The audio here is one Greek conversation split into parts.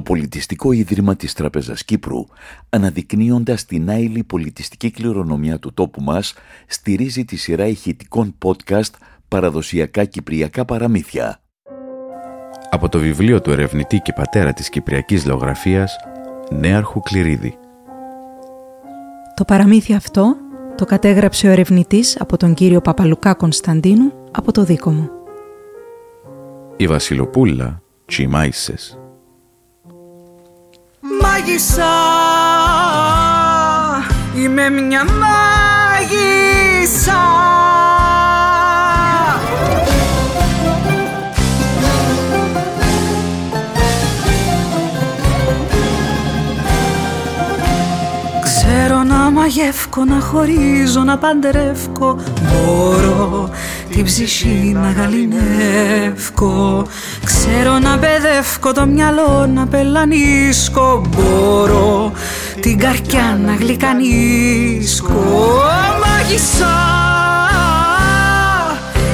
το Πολιτιστικό Ίδρυμα της Τραπεζας Κύπρου, αναδεικνύοντας την άειλη πολιτιστική κληρονομιά του τόπου μας, στηρίζει τη σειρά ηχητικών podcast «Παραδοσιακά Κυπριακά Παραμύθια». Από το βιβλίο του ερευνητή και πατέρα της Κυπριακής Λεωγραφίας, Νέαρχου Κληρίδη. Το παραμύθι αυτό το κατέγραψε ο ερευνητής από τον κύριο Παπαλουκά Κωνσταντίνου από το δίκο μου. Η Βασιλοπούλα Τσιμάισες Μάγισσα. Είμαι μια μάγισσα. Ξέρω να μαγεύκω, να χωρίζω, να παντρεύκω. Μπορώ την ψυχή να γαλινεύκω. Ξέρω να παιδεύκω το μυαλό να πελανίσκω. Μπορώ την καρκιά να γλυκανίσκω. Μάγισσα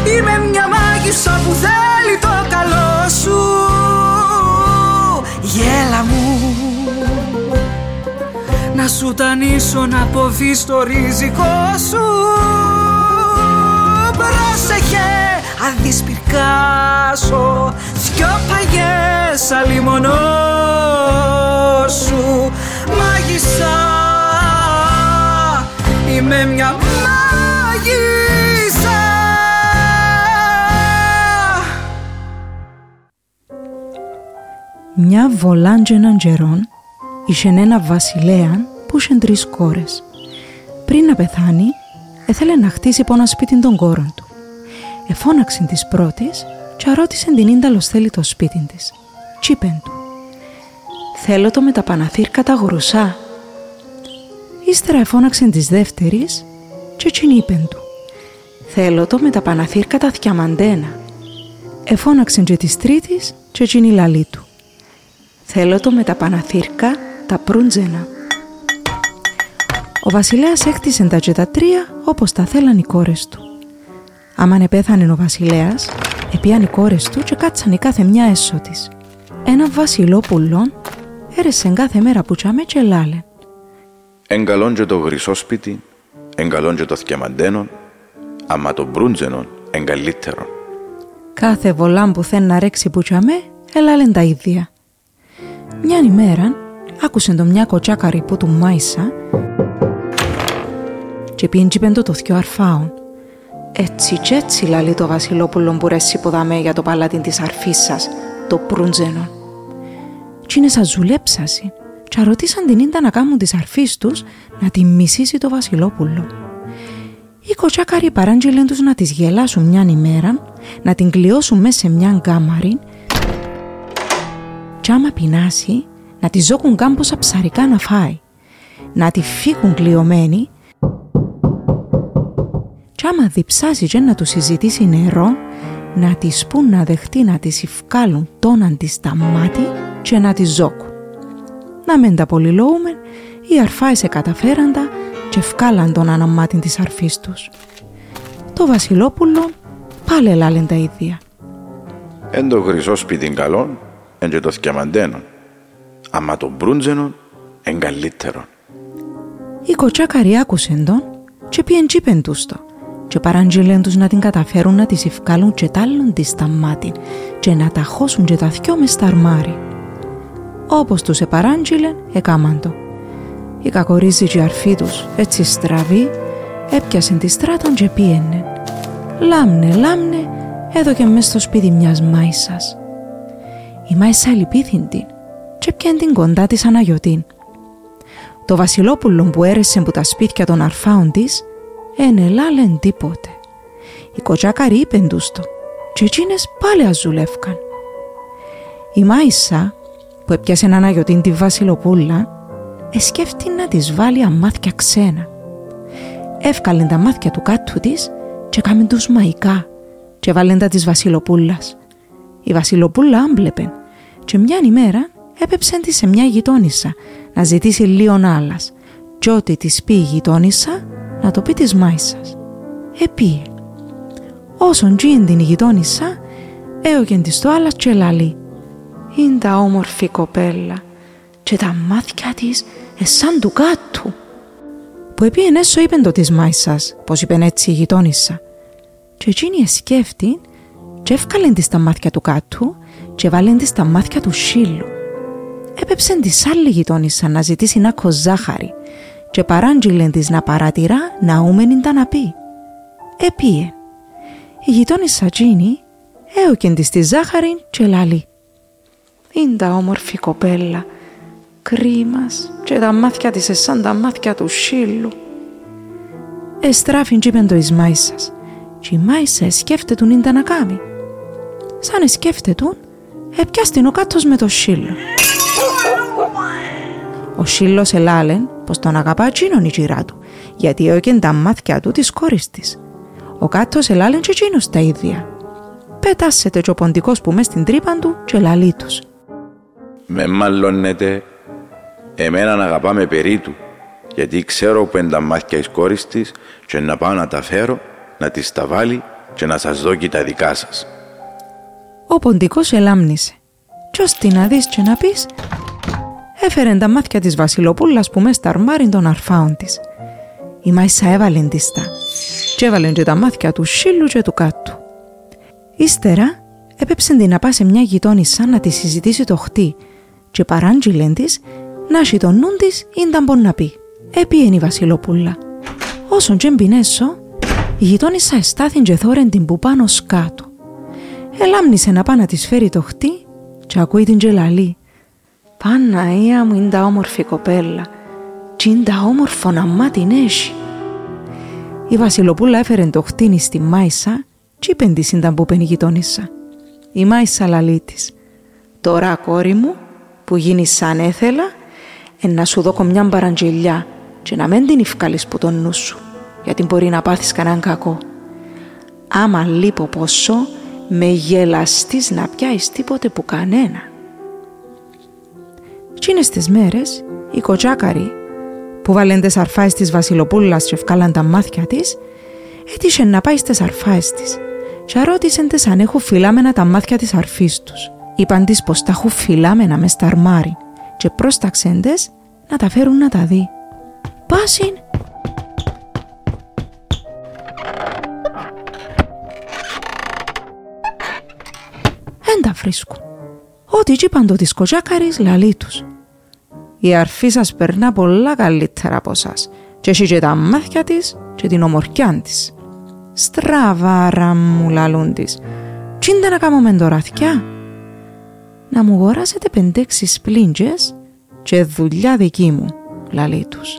Είμαι μια μάγισσα που θέλει το καλό σου. Γέλα μου Να σου τανίσω να αποβείς το ριζικό σου Πρόσεχε αν δεις πυρκάσω Δυο παγιές αλίμονό σου Μάγισσα Είμαι μια μάγισσα Μια βολάντζεναν τζερόν είχε ένα βασιλέα που είχε τρεις κόρες. Πριν να πεθάνει, έθελε να χτίσει από ένα σπίτι των κόρων του. Εφώναξε της πρώτης και ρώτησε την ίνταλος θέλει το σπίτι της. Τσίπεν του. «Θέλω το με τα παναθύρκα τα γρουσά». Ύστερα εφώναξε της δεύτερης και εκείνη είπεν του. «Θέλω το με τα παναθύρκα τα θιαμαντένα». Εφώναξε και της τρίτης και εκείνη λαλή του. «Θέλω το με τα παναθύρκα τα προύντζενα». Ο βασιλέας έκτισε τα και τα τρία όπως τα θέλαν οι κόρες του. Άμαν επέθανε ο βασιλέας, επίαν οι κόρες του και κάτσαν η κάθε μια έσω της. Ένα βασιλόπουλον έρεσεν κάθε μέρα που τσάμε και λάλε. Εγκαλών και το γρυσόσπιτι, εγκαλών και το θκιαμαντένον, άμα το μπρούντζενον εγκαλύτερον. Κάθε βολάν που θέλει να ρέξει που τσάμε, ελάλεν τα ίδια. Μιαν ημέρα άκουσε το μια κοτσάκαρη που του μάισα και πιέντζιπεν το το θκιο αρφάων. Έτσι κι έτσι λαλεί το βασιλόπουλο που ρέσει που δαμέ για το παλάτι της αρφής σας, το προύντζενο. Κι είναι σαν ζουλέψαση και ρωτήσαν την ίντα να κάνουν τις αρφής τους να τη μισήσει το βασιλόπουλο. Οι κοτσάκαροι παράγγελεν τους να τις γελάσουν μιαν ημέρα, να την κλειώσουν μέσα σε μιαν κάμαρη κι άμα πεινάσει να τη ζώκουν κάμποσα ψαρικά να φάει, να τη φύγουν κλειωμένη κι άμα διψάσει και να του συζητήσει νερό, να της πούν να δεχτεί να της ευκάλουν τόναν της στα μάτι και να τη ζώκουν. Να μεν τα πολυλόουμε, οι αρφάισε καταφέραντα και ευκάλαν τον αναμάτι της αρφής τους. Το βασιλόπουλο πάλι ελάλεν τα ίδια. Εν το γρυσό σπίτι καλόν, εν και το θκιαμαντένον. Αμα το μπρούντζενον, εν καλύτερον. Οι κοτσάκαροι άκουσεν τον και πιεν τσίπεν τους το και παράγγειλεν τους να την καταφέρουν να τις ευκάλουν και τάλλον της στα μάτι και να τα χώσουν και τα θκιό μες στα αρμάρι. Όπως τους επαράγγειλεν, έκαμαν το. Η κακορίζη και η αρφή τους, έτσι στραβή, έπιασεν τη στράτον και πήγαινε. Λάμνε, λάμνε, έδωκε μες στο σπίτι μιας μάισσας. Η μάισσα λυπήθην την και πιέν την κοντά της Αναγιωτήν. Το βασιλόπουλο που έρεσε που τα σπίτια των αρφάων της, εν ελάλεν τίποτε. Οι κοτσάκαροι είπεν τους το και εκείνες πάλι αζουλεύκαν. Η Μάισσα που έπιασε έναν Αναγιωτήν τη βασιλοπούλα εσκέφτη να της βάλει αμάθια ξένα. Εύκαλεν τα μάτια του κάτου της και κάμεν τους μαϊκά και βάλεν τα της βασιλοπούλας. Η βασιλοπούλα άμπλεπεν και μιαν ημέρα έπεψεν τη σε μια γειτόνισσα να ζητήσει λίγον άλλας και ό,τι της πει η γειτόνισσα να το πει της μάισσας. Επίε. Όσον τζίεν την η γειτόνισσα, έωγεν της το άλλας και λαλεί. Είναι τα όμορφη κοπέλα και τα μάτια της εσάν του κάτου. Που επί έσω είπεν το της Μάισας, πως είπεν έτσι η γειτόνισσα. Και εκείνη εσκέφτη και εύκαλεν της τα μάτια του κάτου και βάλεν της τα μάτια του σύλλου. Έπεψεν της άλλη γειτόνισσα να ζητήσει να ζάχαρη και παράγγειλεν της να παρατηρά να ούμενην τα να πει. Επίε. Η γειτόνισσα εκείνη έωκεν της τη ζάχαρη και λαλεί. Είναι τα όμορφη κοπέλα, κρίμας και τα μάτια της σαν τα μάτια του σύλλου. Εστράφην τσίπεν το εις Μάισσας και η Μάισσα σκέφτετουν είναι να κάνει. Σαν σκέφτετουν, έπιαστην ο κάτος με το σύλλο. Ο σύλλος ελάλεν πως τον αγαπά τσίνον η τσίρα του, γιατί έωκεν τα μάτια του της κόρης της. Ο κάτος ελάλεν και τσίνος τα ίδια. Πετάσετε και ο ποντικός που μες στην τρύπαν του και λαλεί τους. Με μάλλονετε εμένα να αγαπάμε περί του, γιατί ξέρω που είναι τα μάτια της κόρης της και να πάω να τα φέρω, να τις τα βάλει και να σας δω και τα δικά σας. Ο ποντικός ελάμνησε. Κι ως τι να δεις και να πεις, έφερε τα μάτια της Βασιλοπούλας που μες στα αρμάριν των αρφάων της. Η Μάισα έβαλε της τα και έβαλε και τα μάτια του σύλλου και του κάτου. Ύστερα έπεψε την να πάει σε μια γειτόνισσα να τη συζητήσει το χτί και παράντζιλεν της να έχει τον νου της ήταν πον να πει. Έπιεν η Βασιλοπούλα. Όσον και μπινέσω, η γειτόνισσα εστάθην και θόρεν την που πάνω σκάτω. Ελάμνησε να πάει να της φέρει το χτί και ακούει την τζελαλή. Παναία μου είναι τα όμορφη κοπέλα και είναι τα όμορφο να μά την έχει. Η Βασιλοπούλα έφερε το χτίνι στη Μάισα και είπεν της ήταν που πεν η γειτόνισσα. Η Μάισα λαλή της. Τώρα κόρη μου που γίνεις σαν έθελα εν να σου δώκω μια παραγγελιά και να μην την ευκάλεις που τον νου σου γιατί μπορεί να πάθεις κανέναν κακό. Άμα λείπω ποσό με γελαστείς να πιάεις τίποτε που κανένα. Τσίνες τις μέρες, η κοτσάκαρη που βάλεν τις αρφάες της Βασιλοπούλας και ευκάλαν τα μάτια της, έτυχε να πάει στις αρφάες της και ρώτησαν τις αν έχουν φυλάμενα τα μάτια της αρφής τους. Είπαν της πως τα έχουν φυλάμενα μες στα αρμάρι και πρόσταξαν τις να τα φέρουν να τα δει. Πάσιν βρίσκουν. Ό,τι είπαν το της κοτσάκαρης λαλεί τους. Η αρφή σας περνά πολλά καλύτερα από σας και έχει και τα μάτια της και την ομορφιά της. Στραβάρα μου λαλούν της. Τσίντα να κάνουμε τώρα Να μου αγοράσετε πεντέξι σπλίντζες και δουλειά δική μου, λαλεί τους.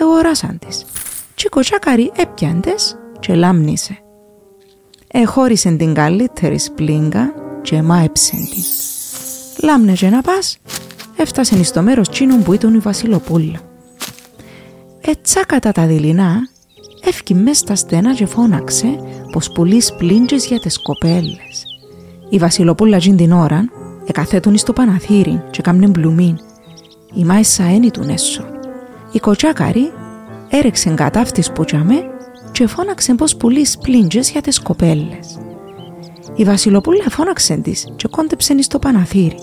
Εγωράσαν τις. Και κοτσάκαρη έπιαντες και λάμνησε. Εχώρισεν την καλύτερη σπλίγκα και μάεψεν την. Λάμνε και να πας, έφτασεν στο μέρος τσίνων που ήταν η Βασιλοπούλα. Έτσι κατά τα δειλινά, έφκει μες στα στενά και φώναξε πως πουλείς σπλίντζες για τις κοπέλες. Η Βασιλοπούλα τζιν την ώρα εκαθέτουν στο παναθύρι και κάμνε μπλουμίν. Η Μάισα ένι του έσω. Η κοτσάκαρη έρεξε κατάφτης που τζαμέ και φώναξε πως πουλείς σπλίντζες για τις κοπέλες. Η Βασιλοπούλα φώναξε της και κόντεψε στο παναθύρι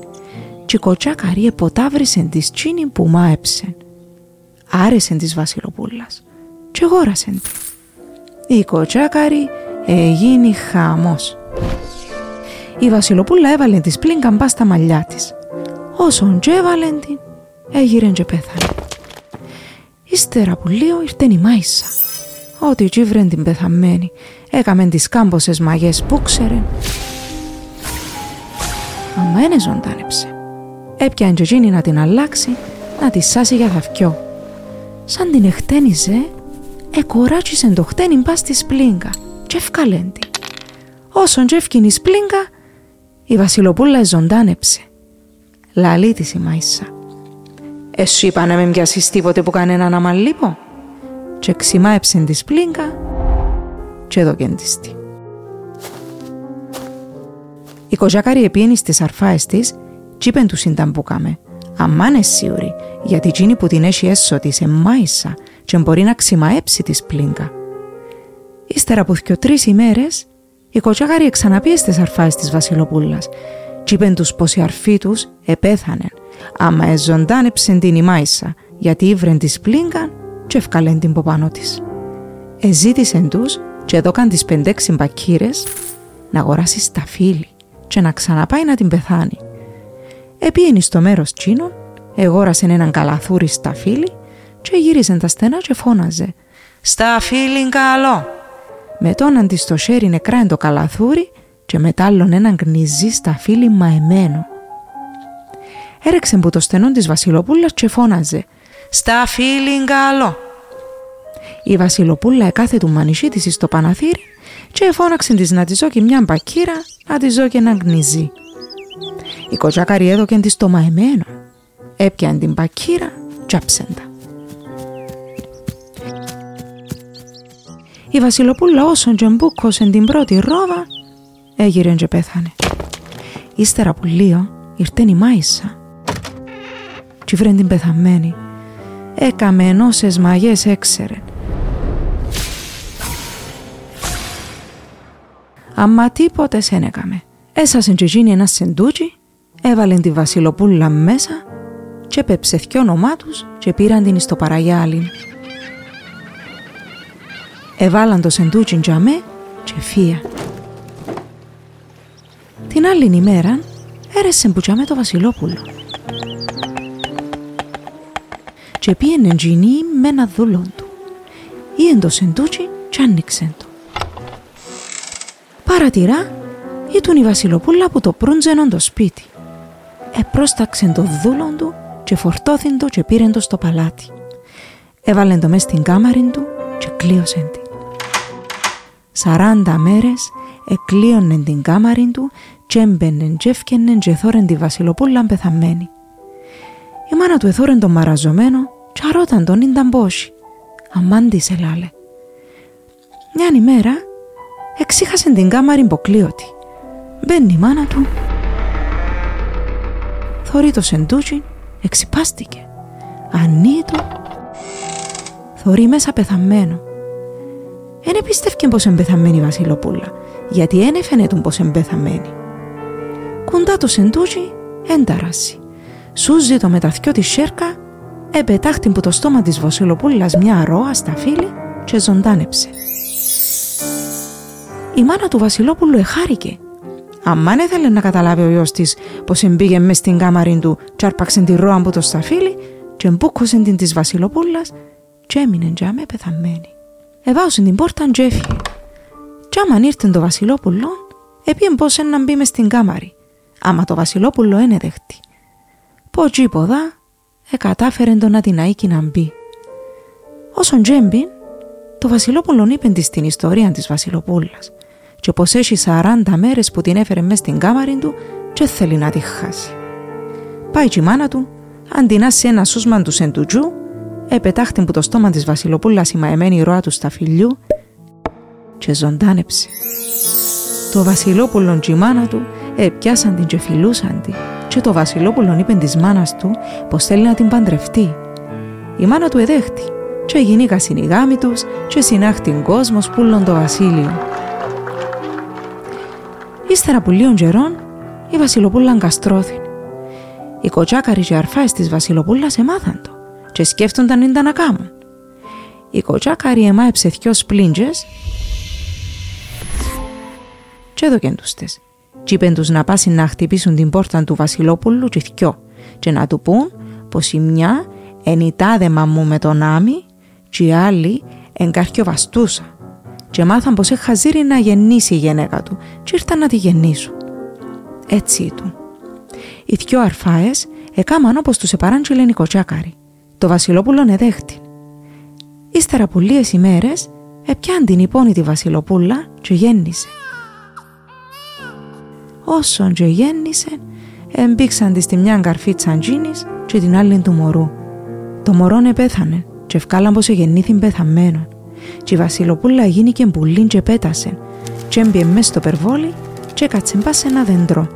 και η κοτσάκαρη εποτάβρισε της τσίνη που μάεψε. Άρεσε της Βασιλοπούλας και γόρασε τη. Η κοτσάκαρη έγινε χαμός. Η Βασιλοπούλα έβαλε της πλήνκαν πά στα μαλλιά της. Όσον και έβαλε την, έγιρε και πέθανε. Ύστερα που λίγο ήρθε η Μάισα. Ό,τι τσίβρεν την πεθαμένη, έκαμε τις κάμποσες μαγιές που ξέρε. Αμα ένε ζωντάνεψε. Έπιαν και να την αλλάξει, να τη σάσει για θαυκιό. Σαν την εχτένιζε, εκοράτσισε το χτένιν πας στη σπλίγκα και ευκαλέν την. Όσον και ευκίνη σπλίγκα, η Βασιλοπούλα ζωντάνεψε. Λαλή της η Μάισα. Εσύ είπα να με μοιάσεις τίποτε που κανέναν αμαλίπω. Και ξημάεψε τη σπλίγκα και έδωκεν της τη. Η κοζάκαρη επίενη στις αρφάες της κι είπεν τους ήταν που κάμε. Αμάν σίγουρη, γιατί εκείνη που την έχει έσω της εμάισα και μπορεί να ξημαέψει της σπλίγκα. Ύστερα από δυο τρεις ημέρες, η κοτσάκαρη εξαναπίε στις αρφάες της Βασιλοπούλας Κι είπεν τους πως η αρφή τους επέθανε, άμα εζωντάνεψεν την η Μάισα, γιατί ήβρεν της πλήγκαν και ευκαλέν την ποπάνω της. Εζήτησεν τους και έδωκαν τις πεντέξι μπακύρες να αγοράσεις σταφύλι και να ξαναπάει να την πεθάνει. Επίενεις στο μέρος τσίνων, εγόρασεν έναν καλαθούρι σταφύλι και γύριζε τα στενά και φώναζε «Σταφύλι καλό!» Με τον της στο χέρι νεκρά το καλαθούρι και μετά άλλον έναν γνιζί σταφύλι μαεμένο. Έρεξε που το στενό της Βασιλοπούλας και φώναζε «Σταφύλι καλό!» Η Βασιλοπούλα εκάθε του μανισί της στο παναθύρι και φώναξε της να της ζω και μια μπακύρα να της ζω και ένα γνιζί. Η κοτσάκαρη έδωκε της το μαεμένο. Έπιαν την μπακύρα τσάψεντα. Η Βασιλοπούλα όσον και μπούκωσεν την πρώτη ρόβα έγιρε και πέθανε. Ύστερα που λίγο ήρθεν η Μάισα και βρεν την πεθαμένη. Έκαμε ενώσες μαγιές έξερε Αμα τίποτε σεν έκαμε. Έσασεν και γίνει ένας σεντούτσι, έβαλεν τη βασιλοπούλα μέσα και πέψε θκιο όνομά τους και πήραν την στο παραγιάλιν. Εβάλαν το σεντούτσι τζαμέ και φύα. Την άλλη ημέρα έρεσε που τζαμέ το βασιλόπουλο. Και πήγαινε τζινί με ένα δούλον του. Ήεν το σεντούτσι και άνοιξε το. Παρατηρά ήταν η Βασιλοπούλα που το προύντζενον το σπίτι. Επρόσταξεν το δούλον του και φορτώθην το και πήρεν το στο παλάτι. Έβαλεν το μες στην κάμαρη του και κλείωσεν την. Σαράντα μέρες εκλείωνεν την κάμαρη του και έμπαινεν και έφκαινεν και θόρεν τη Βασιλοπούλα πεθαμένη. Η μάνα του εθώρεν τον μαραζωμένο και αρώταν τον ίνταν πόσοι. Αμάντησε λάλε. Μιαν ημέρα εξήχασε την κάμαρη υποκλείωτη. Μπαίνει η μάνα του. Θωρεί το σεντούτσι, εξυπάστηκε. Ανήτο. Θωρεί μέσα πεθαμένο. Εν επίστευκε πως εμπεθαμένη η Βασιλοπούλα, γιατί εν έφαινε τον πως εμπεθαμένη. Κοντά το σεντούτσι, ένταρασι. Σούζει το μεταθιό της σέρκα, επετάχτην που το στόμα της Βασιλοπούλας μια ροά στα φύλλη και ζωντάνεψε. Η μάνα του Βασιλόπουλου εχάρηκε. Αμάν έθελε να καταλάβει ο γιος της πως εμπήγε μες στην κάμαρη του και άρπαξε τη ρώα από το σταφύλι και εμπούκωσε την της Βασιλοπούλας και έμεινε τζάμε πεθαμένη. Εβάωσε την πόρτα και έφυγε. Κι άμαν ήρθε το Βασιλόπουλο, επίεν πως να μπει μες στην κάμαρη. Άμα το Βασιλόπουλο ένε δεχτεί. Πω τζίποδα, εκατάφερε το να την αίκη να μπει. Όσον τζέμπιν, το Βασιλόπουλο είπε της στην ιστορία της Βασιλοπούλας και πως έχει 40 μέρες που την έφερε μέσα στην κάμαρη του και θέλει να τη χάσει. Πάει και η μάνα του, αντινάσει ένα σούσμα του σεντουτζού, επετάχτη που το στόμα της Βασιλοπούλας η μαεμένη ροά του στα φιλιού και ζωντάνεψε. Το Βασιλόπουλον και η μάνα του επιάσαν την και φιλούσαν την και το Βασιλόπουλον είπε της μάνας του πως θέλει να την παντρευτεί. Η μάνα του εδέχτη και γυνήκα συνηγάμι τους και συνάχτην κόσμος πουλον το βασίλειο. Ύστερα που λίγων καιρών, η Βασιλοπούλα αγκαστρώθη. Οι κοτσάκαροι και αρφάες της Βασιλοπούλας εμάθαν το και σκέφτονταν είναι να κάμουν. Οι κοτσάκαροι εμάεψε δυο σπλίντζες και έδωκεν τους τες. Κι είπεν τους να πάσει να χτυπήσουν την πόρτα του Βασιλόπουλου και θκιό και να του πούν πως η μια ενιτάδε μαμού με τον άμι και οι άλλοι βαστούσα και μάθαν πως έχαζήρι να γεννήσει η γυναίκα του και ήρθαν να τη γεννήσουν. Έτσι ήταν. Οι δυο αρφάες εκάμαν όπως τους επαράντζελε οι κοτσάκαροι. Το βασιλόπουλο εδέχτη. Ύστερα από λίγες ημέρες έπιαν την υπόνητη βασιλοπούλα και γέννησε. Όσον και γέννησε, εμπήξαν της στη μια καρφή τζίνης και την άλλη του μωρού. Το μωρό επέθανε και ευκάλαν πως εγεννήθην πεθαμένο και η βασιλοπούλα γίνηκε μπουλήν και πέτασε και έμπιε μες στο περβόλι και έκατσε μπας σε ένα δέντρο.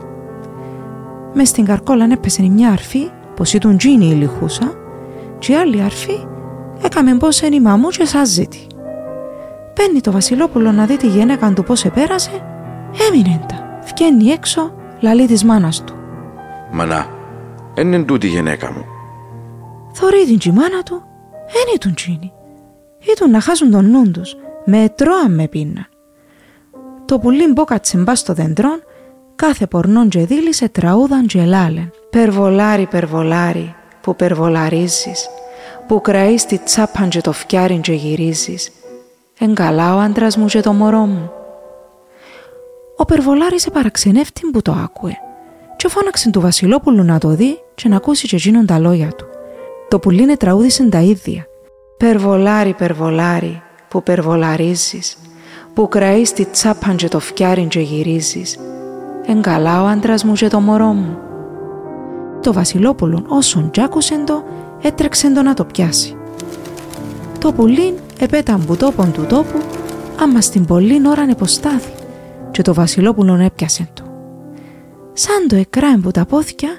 Μες στην καρκόλα έπεσε μια αρφή πως ήταν τζίνι η λιχούσα και η άλλη αρφή έκαμε πως είναι η μαμού και σάζεται. Παίρνει το βασιλόπουλο να δει τη γυναίκα του πως επέρασε, έμεινε τα. Φκένει έξω, λαλή της μάνας του. Μανά, εν είναι τούτη η γυναίκα μου. Θωρεί την τσι μάνα του, εν ήτουν τσίνη. Ήτουν να χάσουν τον νου τους, με τρώαν με πίνα. Το πουλί μπόκατσε μπα στο δέντρον, κάθε πορνόν και δίλησε τραούδαν και λάλεν. Περβολάρι, περβολάρι, που περβολαρίζεις, που κραείς τη τσάπαν και το φτιάριν και γυρίζεις. Εν καλά ο άντρας μου και το μωρό μου. Ο Περβολάρης επαραξενεύτην που το άκουε και φώναξε του Βασιλόπουλου να το δει και να ακούσει και εκείνον τα λόγια του. Το πουλίνε τραούδισεν τα ίδια. Περβολάρι, περβολάρι, που περβολαρίζεις, που κραείς τη τσάπαν και το φτιάριν και γυρίζεις. Εν καλά ο άντρας μου και το μωρό μου. Το Βασιλόπουλο όσον κι άκουσεν το, έτρεξεν το να το πιάσει. Το πουλίν επέταν που τόπον του τόπου, άμα στην πολλήν ώραν εποστάθη και το Βασιλόπουλον έπιασε του. Σαν το εκράεν που τα πόθηκια,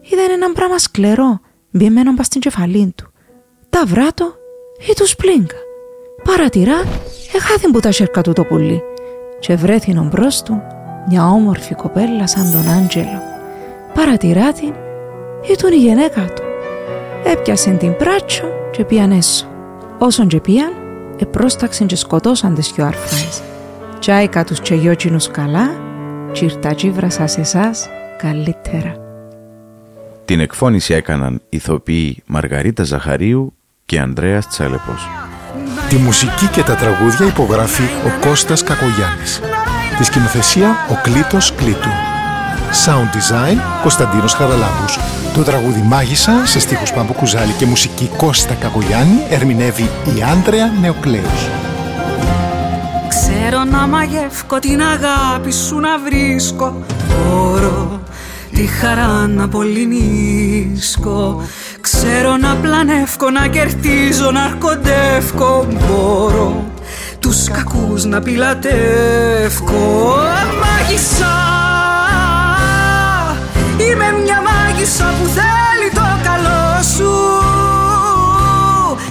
είδαν έναν πράγμα σκλερό, μπημένο πας στην κεφαλή του. Τα βράτο ή τους σπλίγκα. Παρατηρά, εχάθην που τα σέρκα του το πουλί και βρέθην μπρος του μια όμορφη κοπέλα σαν τον Άντζελο. Παρατηρά την, ήταν η γενέκα του. Έπιασεν την πράτσο και πήγαν έσω. Όσον και πήγαν, επρόσταξαν και σκοτώσαν τις δυο αρφάες. Τσάικα τους και γιότσινους καλά, τσίρτα τσίβρασα σε εσάς καλύτερα. Την εκφώνηση έκαναν ηθοποιοί Μαργαρίτα Ζαχαρίου και Ανδρέας Τσάλεπος. Τη μουσική και τα τραγούδια υπογράφει ο Κώστας Κακογιάννης. Τη σκηνοθεσία ο Κλήτος Κλήτου. Sound design Κωνσταντίνος Χαραλάμπους. Το τραγούδι Μάγισσα σε στίχους Πάμπου Κουζάλη και μουσική Κώστα Κακογιάννη ερμηνεύει η Άντρεα Νεοκλέους. Ξέρω να μαγεύκω την αγάπη σου να βρίσκω Μπορώ τη χαρά να πολυνίσκω Ξέρω να πλανεύκω, να κερτίζω, να αρκοντεύκω. Μπορώ τους κακούς να πιλατεύκω Μάγισσα Είμαι μια μάγισσα που θέλει το καλό σου.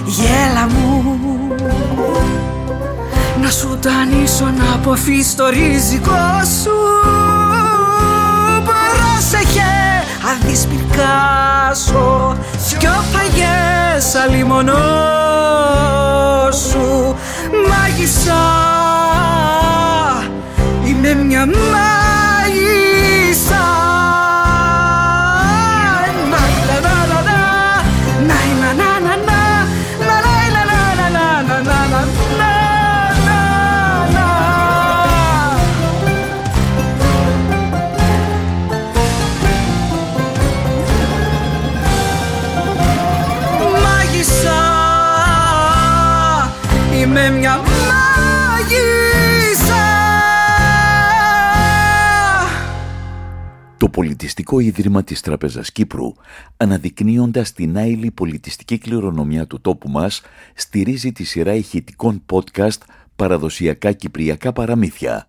Γέλα μου Να σου τανίσω να αποφύγεις το ρίζικο σου. Πρόσεχε αν δεις πυρκάσω Δυο φαγές αλίμονό σου. Μάγισσα Είμαι μια μάγισσα Πολιτιστικό Ίδρυμα της Τραπεζας Κύπρου, αναδεικνύοντας την άειλη πολιτιστική κληρονομιά του τόπου μας, στηρίζει τη σειρά ηχητικών podcast «Παραδοσιακά Κυπριακά Παραμύθια».